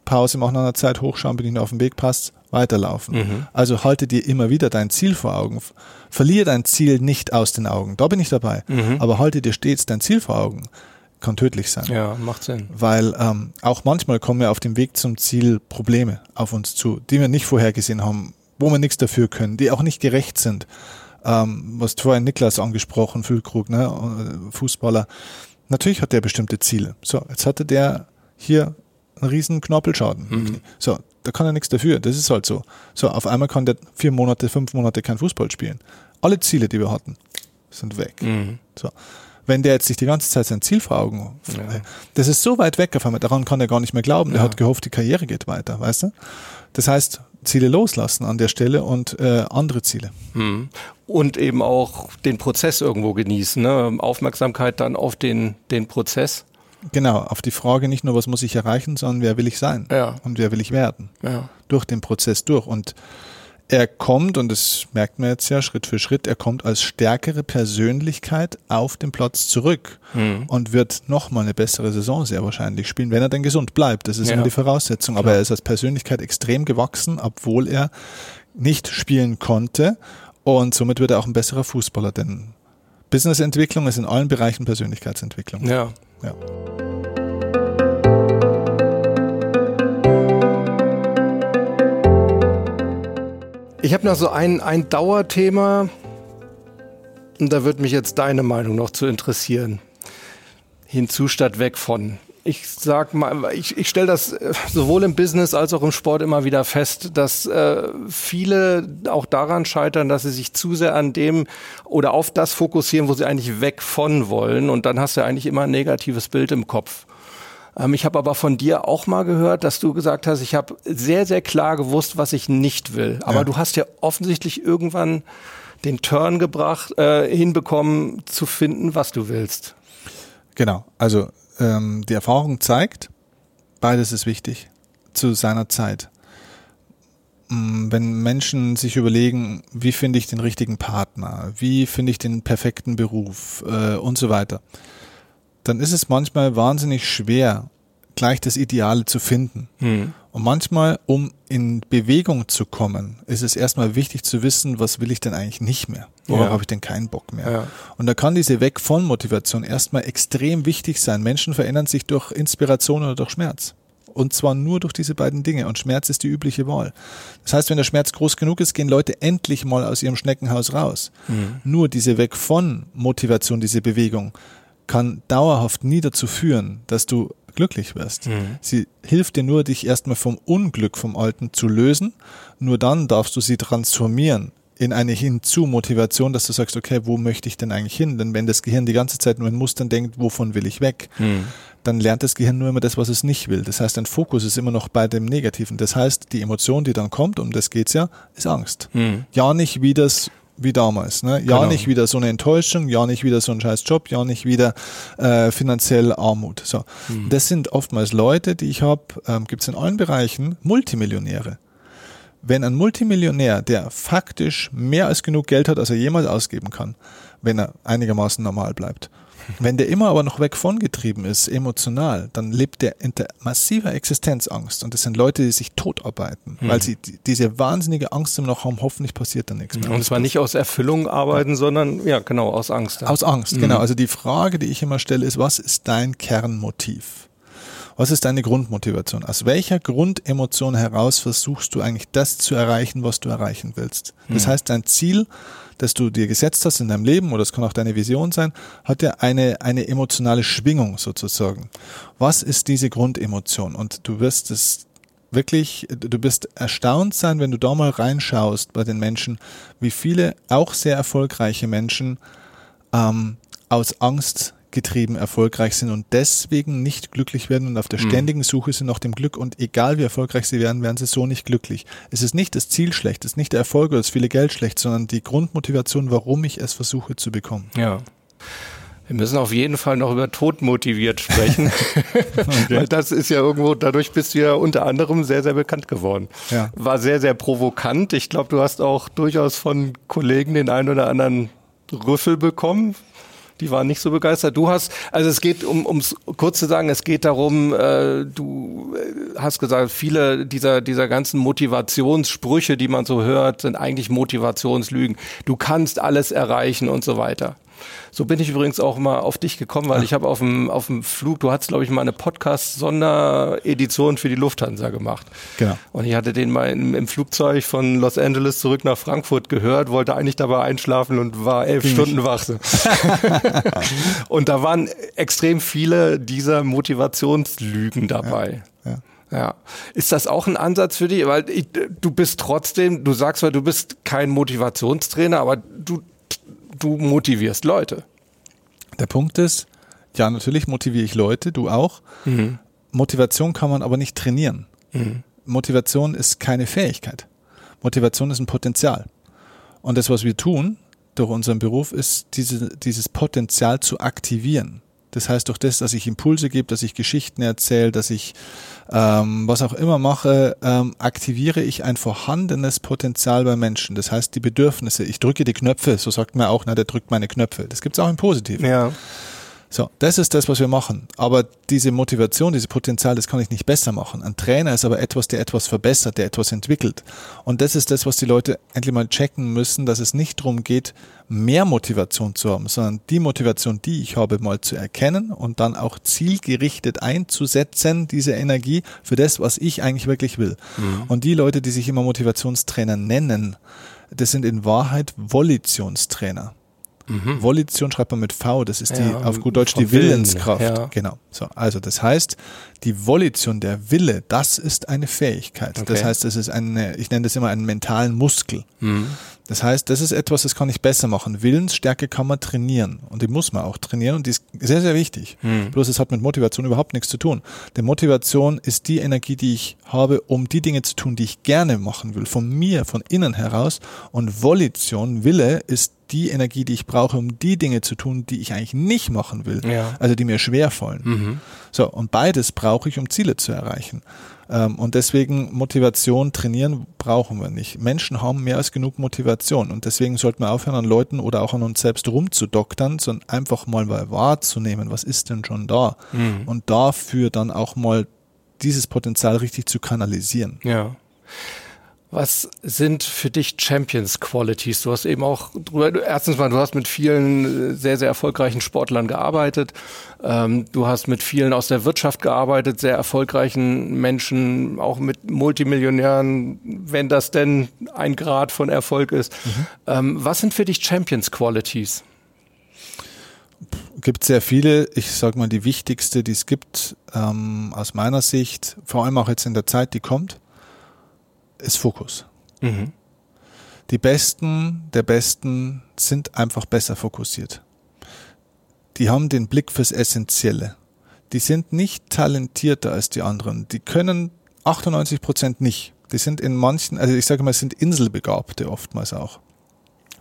Pause machen nach einer Zeit, hochschauen, bin ich noch auf dem Weg, passt, weiterlaufen. Mhm. Also halte dir immer wieder dein Ziel vor Augen. Verliere dein Ziel nicht aus den Augen. Da bin ich dabei. Mhm. Aber halte dir stets dein Ziel vor Augen kann tödlich sein. Ja, macht Sinn. Weil ähm, auch manchmal kommen wir auf dem Weg zum Ziel Probleme auf uns zu, die wir nicht vorhergesehen haben, wo wir nichts dafür können, die auch nicht gerecht sind. Ähm, was vorhin Niklas angesprochen, Füllkrug, ne, äh, Fußballer. Natürlich hat der bestimmte Ziele. So, jetzt hatte der hier einen riesen Knorpelschaden. Mhm. So, da kann er nichts dafür. Das ist halt so. So, auf einmal kann der vier Monate, fünf Monate kein Fußball spielen. Alle Ziele, die wir hatten, sind weg. Mhm. So wenn der jetzt sich die ganze Zeit sein Ziel vor Augen, ja. das ist so weit weg auf einmal, daran kann er gar nicht mehr glauben. Der hat gehofft, die Karriere geht weiter, weißt du? Das heißt, Ziele loslassen an der Stelle und äh, andere Ziele. Mhm. Und eben auch den Prozess irgendwo genießen, ne? Aufmerksamkeit dann auf den, den Prozess. Genau, auf die Frage nicht nur, was muss ich erreichen, sondern wer will ich sein ja. und wer will ich werden. Ja. Durch den Prozess durch. Und er kommt, und das merkt man jetzt ja Schritt für Schritt, er kommt als stärkere Persönlichkeit auf den Platz zurück mhm. und wird nochmal eine bessere Saison sehr wahrscheinlich spielen, wenn er denn gesund bleibt. Das ist ja. immer die Voraussetzung. Aber er ist als Persönlichkeit extrem gewachsen, obwohl er nicht spielen konnte. Und somit wird er auch ein besserer Fußballer, denn Businessentwicklung ist in allen Bereichen Persönlichkeitsentwicklung. Ja. Ja. Ich habe noch so ein, ein Dauerthema und da würde mich jetzt deine Meinung noch zu interessieren. Hinzu statt weg von. Ich sag mal, ich, ich stelle das äh, sowohl im Business als auch im Sport immer wieder fest, dass äh, viele auch daran scheitern, dass sie sich zu sehr an dem oder auf das fokussieren, wo sie eigentlich weg von wollen. Und dann hast du eigentlich immer ein negatives Bild im Kopf. Ähm, ich habe aber von dir auch mal gehört, dass du gesagt hast, ich habe sehr, sehr klar gewusst, was ich nicht will. Aber ja. du hast ja offensichtlich irgendwann den Turn gebracht, äh, hinbekommen zu finden, was du willst. Genau. Also ähm, die Erfahrung zeigt, beides ist wichtig zu seiner Zeit. Mm, wenn Menschen sich überlegen, wie finde ich den richtigen Partner, wie finde ich den perfekten Beruf äh, und so weiter, dann ist es manchmal wahnsinnig schwer, gleich das Ideale zu finden. Mhm. Und manchmal, um in Bewegung zu kommen, ist es erstmal wichtig zu wissen, was will ich denn eigentlich nicht mehr? Worauf ja. habe ich denn keinen Bock mehr? Ja. Und da kann diese Weg von Motivation erstmal extrem wichtig sein. Menschen verändern sich durch Inspiration oder durch Schmerz. Und zwar nur durch diese beiden Dinge. Und Schmerz ist die übliche Wahl. Das heißt, wenn der Schmerz groß genug ist, gehen Leute endlich mal aus ihrem Schneckenhaus raus. Mhm. Nur diese Weg von Motivation, diese Bewegung, kann dauerhaft nie dazu führen, dass du glücklich wirst. Mhm. Sie hilft dir nur, dich erstmal vom Unglück vom Alten zu lösen. Nur dann darfst du sie transformieren in eine Hinzu-Motivation, dass du sagst, okay, wo möchte ich denn eigentlich hin? Denn wenn das Gehirn die ganze Zeit nur in Mustern denkt, wovon will ich weg, mhm. dann lernt das Gehirn nur immer das, was es nicht will. Das heißt, dein Fokus ist immer noch bei dem Negativen. Das heißt, die Emotion, die dann kommt, um das geht's ja, ist Angst. Mhm. Ja nicht, wie das wie damals. Ne? Ja, genau. nicht wieder so eine Enttäuschung, ja, nicht wieder so ein scheiß Job, ja, nicht wieder äh, finanziell Armut. So. Mhm. Das sind oftmals Leute, die ich habe, ähm, gibt es in allen Bereichen, Multimillionäre. Wenn ein Multimillionär, der faktisch mehr als genug Geld hat, als er jemals ausgeben kann, wenn er einigermaßen normal bleibt, wenn der immer aber noch weg von getrieben ist, emotional, dann lebt der in der massiver Existenzangst. Und das sind Leute, die sich totarbeiten, mhm. weil sie diese wahnsinnige Angst immer noch haben, hoffentlich passiert da nichts mehr. Und zwar nicht aus Erfüllung arbeiten, ja. sondern ja, genau, aus Angst. Aus Angst, mhm. genau. Also die Frage, die ich immer stelle, ist, was ist dein Kernmotiv? Was ist deine Grundmotivation? Aus welcher Grundemotion heraus versuchst du eigentlich das zu erreichen, was du erreichen willst? Das mhm. heißt, dein Ziel das du dir gesetzt hast in deinem Leben, oder es kann auch deine Vision sein, hat ja eine, eine emotionale Schwingung sozusagen. Was ist diese Grundemotion? Und du wirst es wirklich, du bist erstaunt sein, wenn du da mal reinschaust bei den Menschen, wie viele auch sehr erfolgreiche Menschen ähm, aus Angst getrieben erfolgreich sind und deswegen nicht glücklich werden und auf der mhm. ständigen Suche sind nach dem Glück und egal wie erfolgreich sie werden, werden sie so nicht glücklich. Es ist nicht das Ziel schlecht, es ist nicht der Erfolg oder das viele Geld schlecht, sondern die Grundmotivation, warum ich es versuche zu bekommen. Ja. Wir müssen auf jeden Fall noch über Tod motiviert sprechen. okay. Weil das ist ja irgendwo, dadurch bist du ja unter anderem sehr, sehr bekannt geworden. Ja. War sehr, sehr provokant. Ich glaube, du hast auch durchaus von Kollegen den einen oder anderen Rüffel bekommen die waren nicht so begeistert. Du hast, also es geht, um ums kurz zu sagen, es geht darum, äh, du äh, hast gesagt, viele dieser, dieser ganzen Motivationssprüche, die man so hört, sind eigentlich Motivationslügen. Du kannst alles erreichen und so weiter. So bin ich übrigens auch mal auf dich gekommen, weil ich habe auf dem, auf dem Flug, du hast, glaube ich, mal eine Podcast-Sonderedition für die Lufthansa gemacht. Genau. Und ich hatte den mal im, im, Flugzeug von Los Angeles zurück nach Frankfurt gehört, wollte eigentlich dabei einschlafen und war elf Ging Stunden wach. und da waren extrem viele dieser Motivationslügen dabei. Ja. ja. Ja. Ist das auch ein Ansatz für dich? Weil ich, du bist trotzdem, du sagst zwar, du bist kein Motivationstrainer, aber du du motivierst Leute. Der Punkt ist, ja, natürlich motiviere ich Leute, du auch. Mhm. Motivation kann man aber nicht trainieren. Mhm. Motivation ist keine Fähigkeit. Motivation ist ein Potenzial. Und das, was wir tun durch unseren Beruf, ist diese, dieses Potenzial zu aktivieren. Das heißt, durch das, dass ich Impulse gebe, dass ich Geschichten erzähle, dass ich ähm, was auch immer mache, ähm, aktiviere ich ein vorhandenes Potenzial bei Menschen. Das heißt, die Bedürfnisse. Ich drücke die Knöpfe, so sagt man auch, na, der drückt meine Knöpfe. Das gibt es auch im Positiven. Ja. So, das ist das, was wir machen. Aber diese Motivation, dieses Potenzial, das kann ich nicht besser machen. Ein Trainer ist aber etwas, der etwas verbessert, der etwas entwickelt. Und das ist das, was die Leute endlich mal checken müssen, dass es nicht darum geht, mehr Motivation zu haben, sondern die Motivation, die ich habe, mal zu erkennen und dann auch zielgerichtet einzusetzen, diese Energie für das, was ich eigentlich wirklich will. Mhm. Und die Leute, die sich immer Motivationstrainer nennen, das sind in Wahrheit Volitionstrainer. Mhm. Volition schreibt man mit V, das ist die, ja, auf gut Deutsch, die Willenskraft. Ja. Genau. So, also das heißt, die Volition, der Wille, das ist eine Fähigkeit. Okay. Das heißt, es ist eine, ich nenne das immer einen mentalen Muskel. Mhm. Das heißt, das ist etwas, das kann ich besser machen. Willensstärke kann man trainieren und die muss man auch trainieren und die ist sehr, sehr wichtig. Mhm. Bloß es hat mit Motivation überhaupt nichts zu tun. Denn Motivation ist die Energie, die ich habe, um die Dinge zu tun, die ich gerne machen will, von mir, von innen heraus. Und Volition, Wille, ist die Energie, die ich brauche, um die Dinge zu tun, die ich eigentlich nicht machen will, ja. also die mir schwer fallen. Mhm. So, und beides brauche ich, um Ziele zu erreichen. Ähm, und deswegen Motivation trainieren brauchen wir nicht. Menschen haben mehr als genug Motivation und deswegen sollten wir aufhören, an Leuten oder auch an uns selbst rumzudoktern, sondern einfach mal wahrzunehmen, was ist denn schon da mhm. und dafür dann auch mal dieses Potenzial richtig zu kanalisieren. Ja. Was sind für dich Champions Qualities? Du hast eben auch drüber, erstens mal, du hast mit vielen äh, sehr, sehr erfolgreichen Sportlern gearbeitet. Ähm, du hast mit vielen aus der Wirtschaft gearbeitet, sehr erfolgreichen Menschen, auch mit Multimillionären, wenn das denn ein Grad von Erfolg ist. Mhm. Ähm, was sind für dich Champions Qualities? gibt sehr viele. Ich sage mal, die wichtigste, die es gibt, ähm, aus meiner Sicht, vor allem auch jetzt in der Zeit, die kommt, ist Fokus. Mhm. Die Besten der Besten sind einfach besser fokussiert. Die haben den Blick fürs Essentielle. Die sind nicht talentierter als die anderen. Die können 98 Prozent nicht. Die sind in manchen, also ich sage mal, sind Inselbegabte oftmals auch.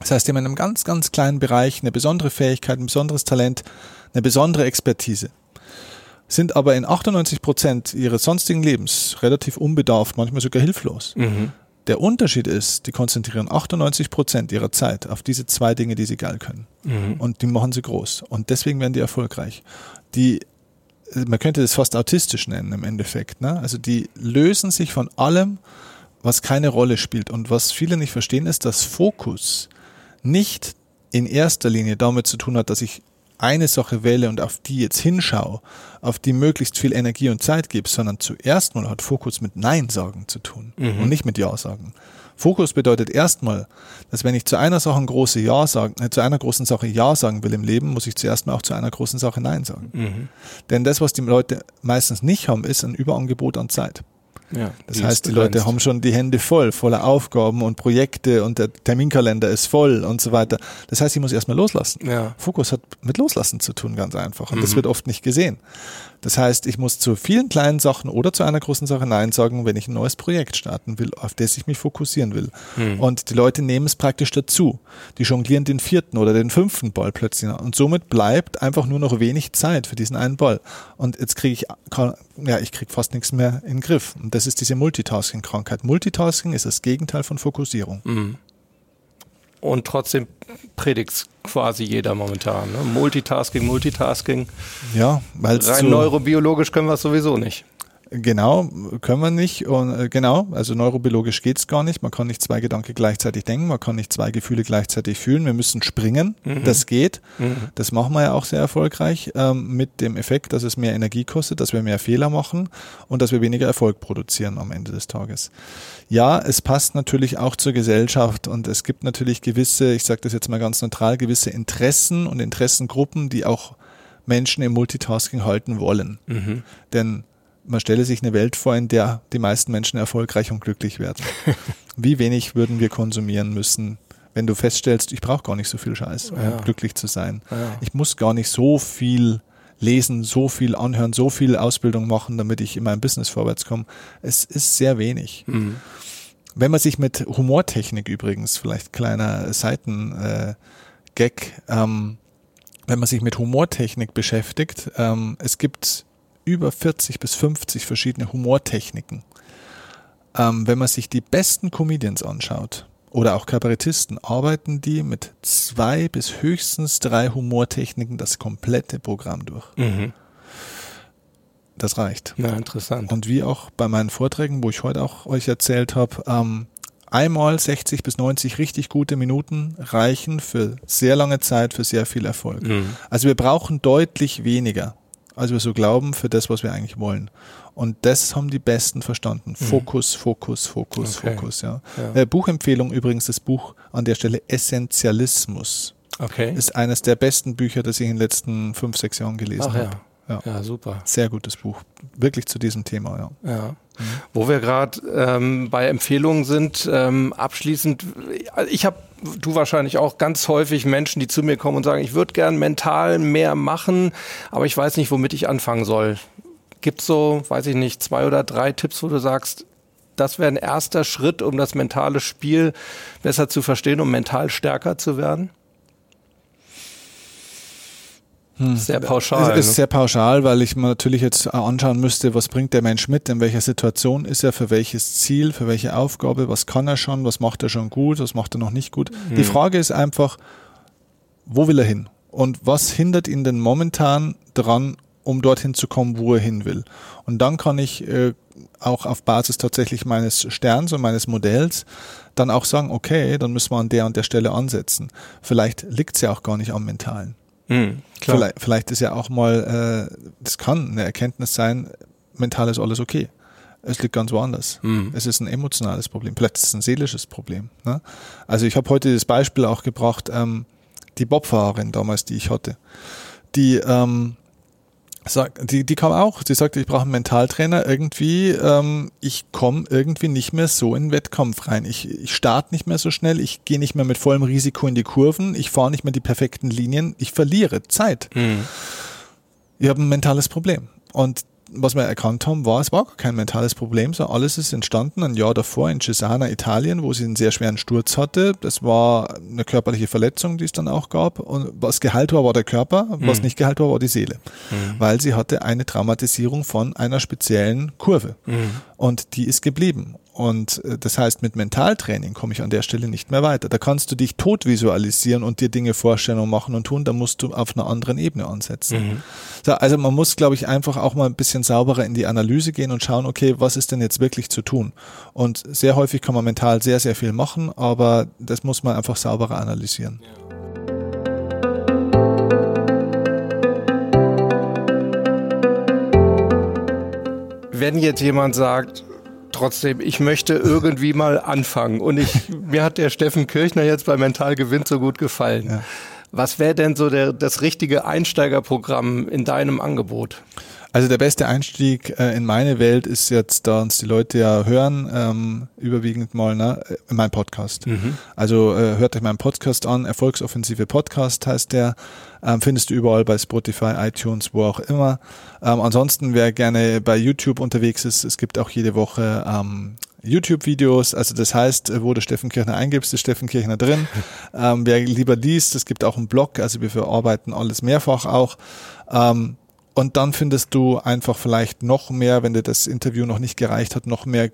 Das heißt, die haben in einem ganz, ganz kleinen Bereich eine besondere Fähigkeit, ein besonderes Talent, eine besondere Expertise sind aber in 98 Prozent ihres sonstigen Lebens relativ unbedarft, manchmal sogar hilflos. Mhm. Der Unterschied ist, die konzentrieren 98 Prozent ihrer Zeit auf diese zwei Dinge, die sie geil können. Mhm. Und die machen sie groß. Und deswegen werden die erfolgreich. Die, man könnte das fast autistisch nennen im Endeffekt. Ne? Also die lösen sich von allem, was keine Rolle spielt. Und was viele nicht verstehen, ist, dass Fokus nicht in erster Linie damit zu tun hat, dass ich eine Sache wähle und auf die jetzt hinschaue, auf die möglichst viel Energie und Zeit gebe, sondern zuerst mal hat Fokus mit Nein sagen zu tun mhm. und nicht mit Ja sagen. Fokus bedeutet erstmal, dass wenn ich zu einer Sache große Ja sagen, äh, zu einer großen Sache Ja sagen will im Leben, muss ich zuerst mal auch zu einer großen Sache Nein sagen. Mhm. Denn das, was die Leute meistens nicht haben, ist ein Überangebot an Zeit. Ja, das heißt, die Leute haben schon die Hände voll, voller Aufgaben und Projekte und der Terminkalender ist voll und so weiter. Das heißt, ich muss erstmal loslassen. Ja. Fokus hat mit Loslassen zu tun, ganz einfach. Und mhm. das wird oft nicht gesehen. Das heißt, ich muss zu vielen kleinen Sachen oder zu einer großen Sache Nein sagen, wenn ich ein neues Projekt starten will, auf das ich mich fokussieren will. Hm. Und die Leute nehmen es praktisch dazu. Die jonglieren den vierten oder den fünften Ball plötzlich. Und somit bleibt einfach nur noch wenig Zeit für diesen einen Ball. Und jetzt kriege ich, ja, ich kriege fast nichts mehr in den Griff. Und das ist diese Multitasking-Krankheit. Multitasking ist das Gegenteil von Fokussierung. Hm. Und trotzdem predigt quasi jeder momentan. Ne? Multitasking, Multitasking. Ja, weil rein neurobiologisch können wir es sowieso nicht. Genau, können wir nicht. Und, äh, genau, also neurobiologisch geht's gar nicht. Man kann nicht zwei Gedanken gleichzeitig denken, man kann nicht zwei Gefühle gleichzeitig fühlen. Wir müssen springen, mhm. das geht. Mhm. Das machen wir ja auch sehr erfolgreich ähm, mit dem Effekt, dass es mehr Energie kostet, dass wir mehr Fehler machen und dass wir weniger Erfolg produzieren am Ende des Tages. Ja, es passt natürlich auch zur Gesellschaft und es gibt natürlich gewisse, ich sage das jetzt mal ganz neutral, gewisse Interessen und Interessengruppen, die auch Menschen im Multitasking halten wollen. Mhm. Denn man stelle sich eine Welt vor, in der die meisten Menschen erfolgreich und glücklich werden. Wie wenig würden wir konsumieren müssen, wenn du feststellst, ich brauche gar nicht so viel Scheiß, um ja. glücklich zu sein. Ja. Ich muss gar nicht so viel lesen, so viel anhören, so viel Ausbildung machen, damit ich in meinem Business vorwärts komme. Es ist sehr wenig. Mhm. Wenn man sich mit Humortechnik übrigens, vielleicht kleiner Seiten-Gag, äh, ähm, wenn man sich mit Humortechnik beschäftigt, ähm, es gibt über 40 bis 50 verschiedene Humortechniken. Ähm, wenn man sich die besten Comedians anschaut oder auch Kabarettisten, arbeiten die mit zwei bis höchstens drei Humortechniken das komplette Programm durch. Mhm. Das reicht. Na, interessant. Und wie auch bei meinen Vorträgen, wo ich heute auch euch erzählt habe, ähm, einmal 60 bis 90 richtig gute Minuten reichen für sehr lange Zeit, für sehr viel Erfolg. Mhm. Also wir brauchen deutlich weniger, als wir so glauben, für das, was wir eigentlich wollen. Und das haben die Besten verstanden. Fokus, Fokus, Fokus, Okay. Fokus. Ja. Ja. Äh, Buchempfehlung übrigens das Buch an der Stelle Essentialismus. Okay. Ist eines der besten Bücher, das ich in den letzten fünf, sechs Jahren gelesen Ach habe. Ja. Ja, super. Sehr gutes Buch. Wirklich zu diesem Thema, ja. Ja. Wo wir gerade ähm, bei Empfehlungen sind, ähm, abschließend, ich habe, du wahrscheinlich auch ganz häufig Menschen, die zu mir kommen und sagen, ich würde gern mental mehr machen, aber ich weiß nicht, womit ich anfangen soll. Gibt so, weiß ich nicht, zwei oder drei Tipps, wo du sagst, das wäre ein erster Schritt, um das mentale Spiel besser zu verstehen, um mental stärker zu werden? Sehr pauschal. Es ist ne? sehr pauschal, weil ich mir natürlich jetzt anschauen müsste, was bringt der Mensch mit, in welcher Situation ist er, für welches Ziel, für welche Aufgabe, was kann er schon, was macht er schon gut, was macht er noch nicht gut. Die Frage ist einfach, wo will er hin? Und was hindert ihn denn momentan dran, um dorthin zu kommen, wo er hin will? Und dann kann ich äh, auch auf Basis tatsächlich meines Sterns und meines Modells dann auch sagen, okay, dann müssen wir an der und der Stelle ansetzen. Vielleicht liegt es ja auch gar nicht am Mentalen. Hm, klar. Vielleicht, vielleicht ist ja auch mal, äh, das kann eine Erkenntnis sein, mental ist alles okay. Es liegt ganz woanders. Mhm. Es ist ein emotionales Problem. Vielleicht ist es ein seelisches Problem. Ne? Also ich habe heute das Beispiel auch gebracht, ähm, die Bobfahrerin damals, die ich hatte, die ähm, sagt, die, die kam auch, sie sagte, ich brauche einen Mentaltrainer, irgendwie, ähm, ich komme irgendwie nicht mehr so in den Wettkampf rein. Ich, ich starte nicht mehr so schnell, ich gehe nicht mehr mit vollem Risiko in die Kurven, ich fahre nicht mehr die perfekten Linien, ich verliere Zeit. Hm. Ich habe ein mentales Problem. Und was wir erkannt haben, war, es war gar kein mentales Problem, sondern alles ist entstanden ein Jahr davor in Cesana, Italien, wo sie einen sehr schweren Sturz hatte. Das war eine körperliche Verletzung, die es dann auch gab. Und was geheilt war, war der Körper, was nicht geheilt war, war die Seele. Weil sie hatte eine Traumatisierung von einer speziellen Kurve. Und die ist geblieben. Und äh, das heißt, mit Mentaltraining komme ich an der Stelle nicht mehr weiter. Da kannst du dich tot visualisieren und dir Dinge vorstellen und machen und tun. Da musst du auf einer anderen Ebene ansetzen. So, also man muss, glaube ich, einfach auch mal ein bisschen sauberer in die Analyse gehen und schauen, okay, was ist denn jetzt wirklich zu tun? Und sehr häufig kann man mental sehr, sehr viel machen, aber das muss man einfach sauberer analysieren. wenn jetzt jemand sagt, trotzdem, ich möchte irgendwie mal anfangen und ich, mir hat der Steffen Kirchner jetzt bei Mental Gewinnt so gut gefallen. Ja. Was wäre denn so der, das richtige Einsteigerprogramm in deinem Angebot? Also der beste Einstieg äh, in meine Welt ist jetzt, da uns die Leute ja hören, ähm, überwiegend mal ne, äh, mein Podcast. Also äh, hört euch meinen Podcast an, Erfolgsoffensive Podcast heißt der, ähm, findest du überall bei Spotify, iTunes, wo auch immer. Ähm, ansonsten, wer gerne bei YouTube unterwegs ist, es gibt auch jede Woche ähm, YouTube-Videos, also das heißt, äh, wo du Steffen Kirchner eingibst, ist Steffen Kirchner drin. Ähm, wer lieber liest, es gibt auch einen Blog, also wir verarbeiten alles mehrfach auch. Ähm, und dann findest du einfach vielleicht noch mehr, wenn dir das Interview noch nicht gereicht hat, noch mehr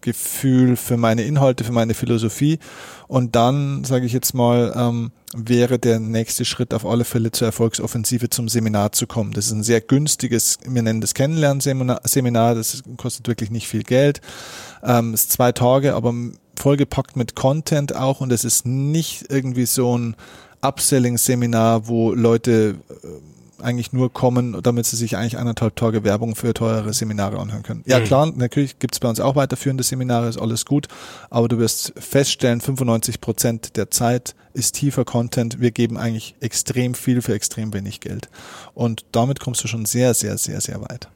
Gefühl für meine Inhalte, für meine Philosophie. Und dann, sage ich jetzt mal, ähm, wäre der nächste Schritt auf alle Fälle zur Erfolgsoffensive zum Seminar zu kommen. Das ist ein sehr günstiges, wir nennen das Kennenlernseminar, Seminar, das kostet wirklich nicht viel Geld. Ähm, ist zwei Tage, aber vollgepackt mit Content auch und es ist nicht irgendwie so ein Upselling-Seminar, wo Leute äh, eigentlich nur kommen, damit sie sich eigentlich anderthalb Tage Werbung für teure Seminare anhören können. Ja Mhm. klar, natürlich gibt es bei uns auch weiterführende Seminare, ist alles gut, aber du wirst feststellen, 95 Prozent der Zeit ist tiefer Content. Wir geben eigentlich extrem viel für extrem wenig Geld. Und damit kommst du schon sehr, sehr, sehr, sehr weit.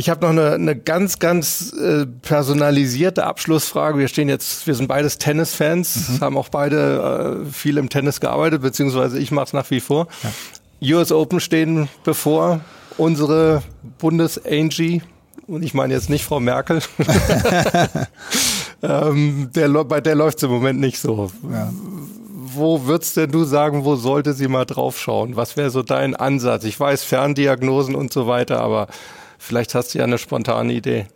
Ich habe noch eine, eine ganz, ganz äh, personalisierte Abschlussfrage. Wir stehen jetzt, wir sind beides Tennisfans, haben auch beide äh, viel im Tennis gearbeitet, beziehungsweise ich mache es nach wie vor. US Open stehen bevor. Unsere Bundes-Angie, und ich meine jetzt nicht Frau Merkel, ähm, der, bei der läuft es im Moment nicht so. Ja. wo würdest denn du sagen, wo sollte sie mal draufschauen? Was wäre so dein Ansatz? Ich weiß, Ferndiagnosen und so weiter, aber vielleicht hast du ja eine spontane Idee.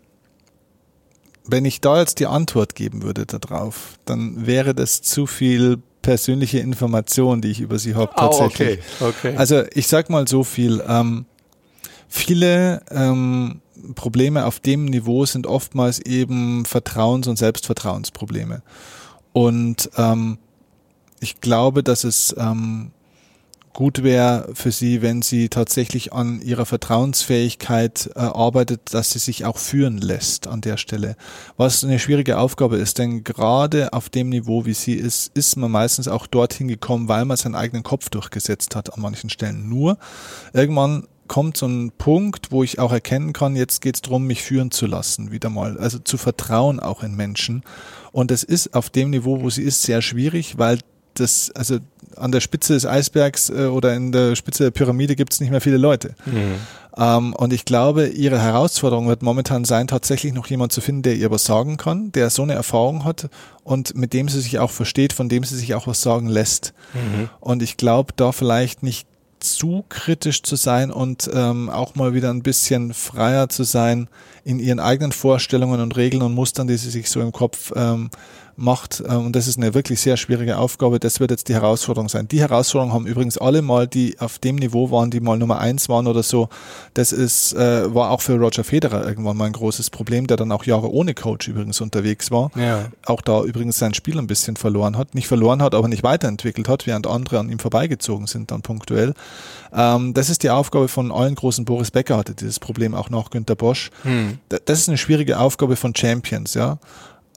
Wenn ich da jetzt die Antwort geben würde darauf, dann wäre das zu viel persönliche Information, die ich über sie habe tatsächlich. Oh, okay, okay. Also ich sag mal so viel. Ähm, viele ähm, Probleme auf dem Niveau sind oftmals eben Vertrauens- und Selbstvertrauensprobleme. Und ähm, ich glaube, dass es ähm, gut wäre für sie, wenn sie tatsächlich an ihrer Vertrauensfähigkeit äh, arbeitet, dass sie sich auch führen lässt an der Stelle. Was eine schwierige Aufgabe ist, denn gerade auf dem Niveau, wie sie ist, ist man meistens auch dorthin gekommen, weil man seinen eigenen Kopf durchgesetzt hat an manchen Stellen. Nur irgendwann kommt so ein Punkt, wo ich auch erkennen kann, jetzt geht es darum, mich führen zu lassen, wieder mal. Also zu vertrauen auch in Menschen. Und es ist auf dem Niveau, wo sie ist, sehr schwierig, weil das, also an der Spitze des Eisbergs äh, oder in der Spitze der Pyramide gibt es nicht mehr viele Leute. Mhm. Ähm, und ich glaube, ihre Herausforderung wird momentan sein, tatsächlich noch jemand zu finden, der ihr was sagen kann, der so eine Erfahrung hat und mit dem sie sich auch versteht, von dem sie sich auch was sagen lässt. Mhm. Und ich glaube, da vielleicht nicht zu kritisch zu sein und ähm, auch mal wieder ein bisschen freier zu sein in ihren eigenen Vorstellungen und Regeln und Mustern, die sie sich so im Kopf ähm, macht. Äh, und das ist eine wirklich sehr schwierige Aufgabe. Das wird jetzt die Herausforderung sein. Die Herausforderung haben übrigens alle mal, die auf dem Niveau waren, die mal Nummer eins waren oder so. Das ist, äh, war auch für Roger Federer irgendwann mal ein großes Problem, der dann auch Jahre ohne Coach übrigens unterwegs war. Ja. Auch da übrigens sein Spiel ein bisschen verloren hat. Nicht verloren hat, aber nicht weiterentwickelt hat, während andere an ihm vorbeigezogen sind dann punktuell. Ähm, das ist die Aufgabe von allen großen. Boris Becker hatte dieses Problem auch noch, Günter Bosch. Hm. Das ist eine schwierige Aufgabe von Champions, ja.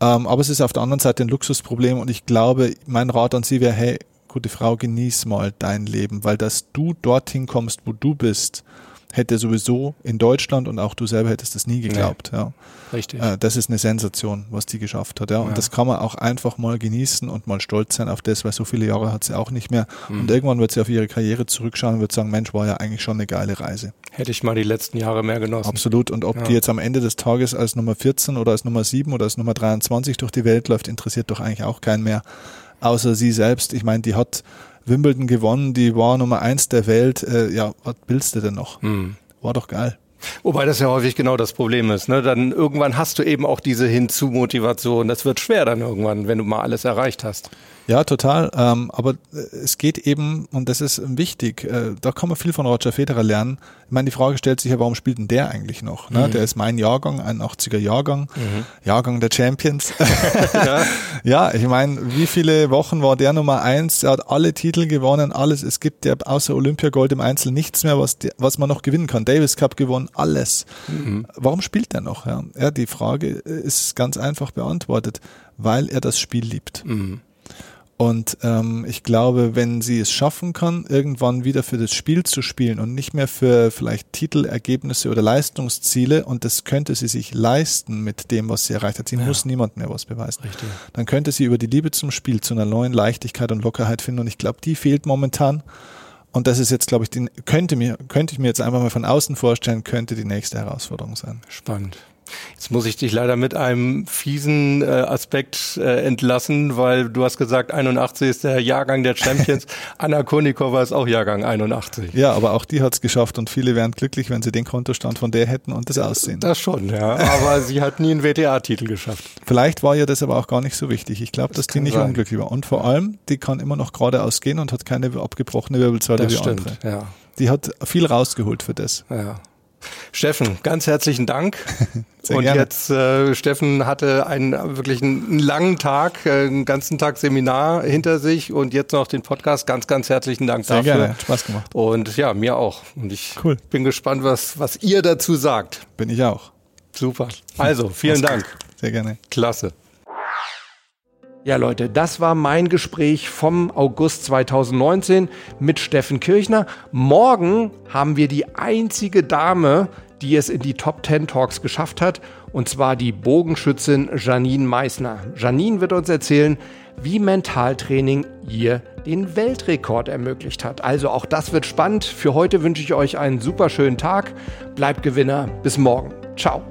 Ähm, aber es ist auf der anderen Seite ein Luxusproblem und ich glaube, mein Rat an Sie wäre, hey, gute Frau, genieß mal dein Leben, weil dass du dorthin kommst, wo du bist, hätte sowieso in Deutschland und auch du selber hättest das nie geglaubt. Nee. Ja. Richtig. Äh, das ist eine Sensation, was die geschafft hat. Ja. Und ja. das kann man auch einfach mal genießen und mal stolz sein auf das, weil so viele Jahre hat sie auch nicht mehr. Mhm. Und irgendwann wird sie auf ihre Karriere zurückschauen und wird sagen, Mensch, war ja eigentlich schon eine geile Reise. Hätte ich mal die letzten Jahre mehr genossen. Absolut. Und ob ja. die jetzt am Ende des Tages als Nummer 14 oder als Nummer 7 oder als Nummer 23 durch die Welt läuft, interessiert doch eigentlich auch keinen mehr. Außer sie selbst. Ich meine, die hat Wimbledon gewonnen, die war Nummer 1 der Welt. Äh, ja, was willst du denn noch? Mhm. War doch geil. Wobei das ja häufig genau das Problem ist. Ne? Dann irgendwann hast du eben auch diese Hinzu-Motivation. Das wird schwer dann irgendwann, wenn du mal alles erreicht hast. Ja, total. Ähm, aber äh, es geht eben, und das ist wichtig, äh, da kann man viel von Roger Federer lernen. Ich meine, die Frage stellt sich ja, warum spielt denn der eigentlich noch? Ne? Mhm. Der ist mein Jahrgang, ein 80er Jahrgang, mhm. Jahrgang der Champions. ja. ja, ich meine, wie viele Wochen war der Nummer eins? Er hat alle Titel gewonnen, alles. Es gibt ja außer Olympiagold im Einzel nichts mehr, was, was man noch gewinnen kann. Davis Cup gewonnen, alles. Mhm. Warum spielt er noch? Ja? ja, die Frage ist ganz einfach beantwortet, weil er das Spiel liebt. Mhm. Und ähm, ich glaube, wenn sie es schaffen kann, irgendwann wieder für das Spiel zu spielen und nicht mehr für vielleicht Titelergebnisse oder Leistungsziele, und das könnte sie sich leisten mit dem, was sie erreicht hat. Sie ja. muss niemand mehr was beweisen. Richtig. Dann könnte sie über die Liebe zum Spiel zu einer neuen Leichtigkeit und Lockerheit finden. Und ich glaube, die fehlt momentan. Und das ist jetzt, glaube ich, die, könnte mir, könnte ich mir jetzt einfach mal von außen vorstellen, könnte die nächste Herausforderung sein. Spannend. Jetzt muss ich dich leider mit einem fiesen äh, Aspekt äh, entlassen, weil du hast gesagt, 81 ist der Jahrgang der Champions. Anna Konikova ist auch Jahrgang 81. Ja, aber auch die hat es geschafft und viele wären glücklich, wenn sie den Kontostand von der hätten und das Aussehen. Das schon, ja. Aber sie hat nie einen WTA-Titel geschafft. Vielleicht war ihr das aber auch gar nicht so wichtig. Ich glaube, dass die nicht sein. unglücklich war. Und vor allem, die kann immer noch geradeaus gehen und hat keine abgebrochene Wirbelsäule das wie stimmt, andere. Ja. Die hat viel rausgeholt für das. Ja. Steffen, ganz herzlichen Dank. Sehr und gerne. jetzt, äh, Steffen hatte einen wirklich einen langen Tag, äh, einen ganzen Tag Seminar hinter sich und jetzt noch den Podcast. Ganz, ganz herzlichen Dank Sehr dafür. Gerne. Hat Spaß gemacht. Und ja, mir auch. Und ich cool. bin gespannt, was, was ihr dazu sagt. Bin ich auch. Super. Also, vielen Dank. Sehr gerne. Klasse. Ja, Leute, das war mein Gespräch vom August 2019 mit Steffen Kirchner. Morgen haben wir die einzige Dame, die es in die Top 10 Talks geschafft hat, und zwar die Bogenschützin Janine Meissner. Janine wird uns erzählen, wie Mentaltraining ihr den Weltrekord ermöglicht hat. Also auch das wird spannend. Für heute wünsche ich euch einen super schönen Tag. Bleibt Gewinner. Bis morgen. Ciao.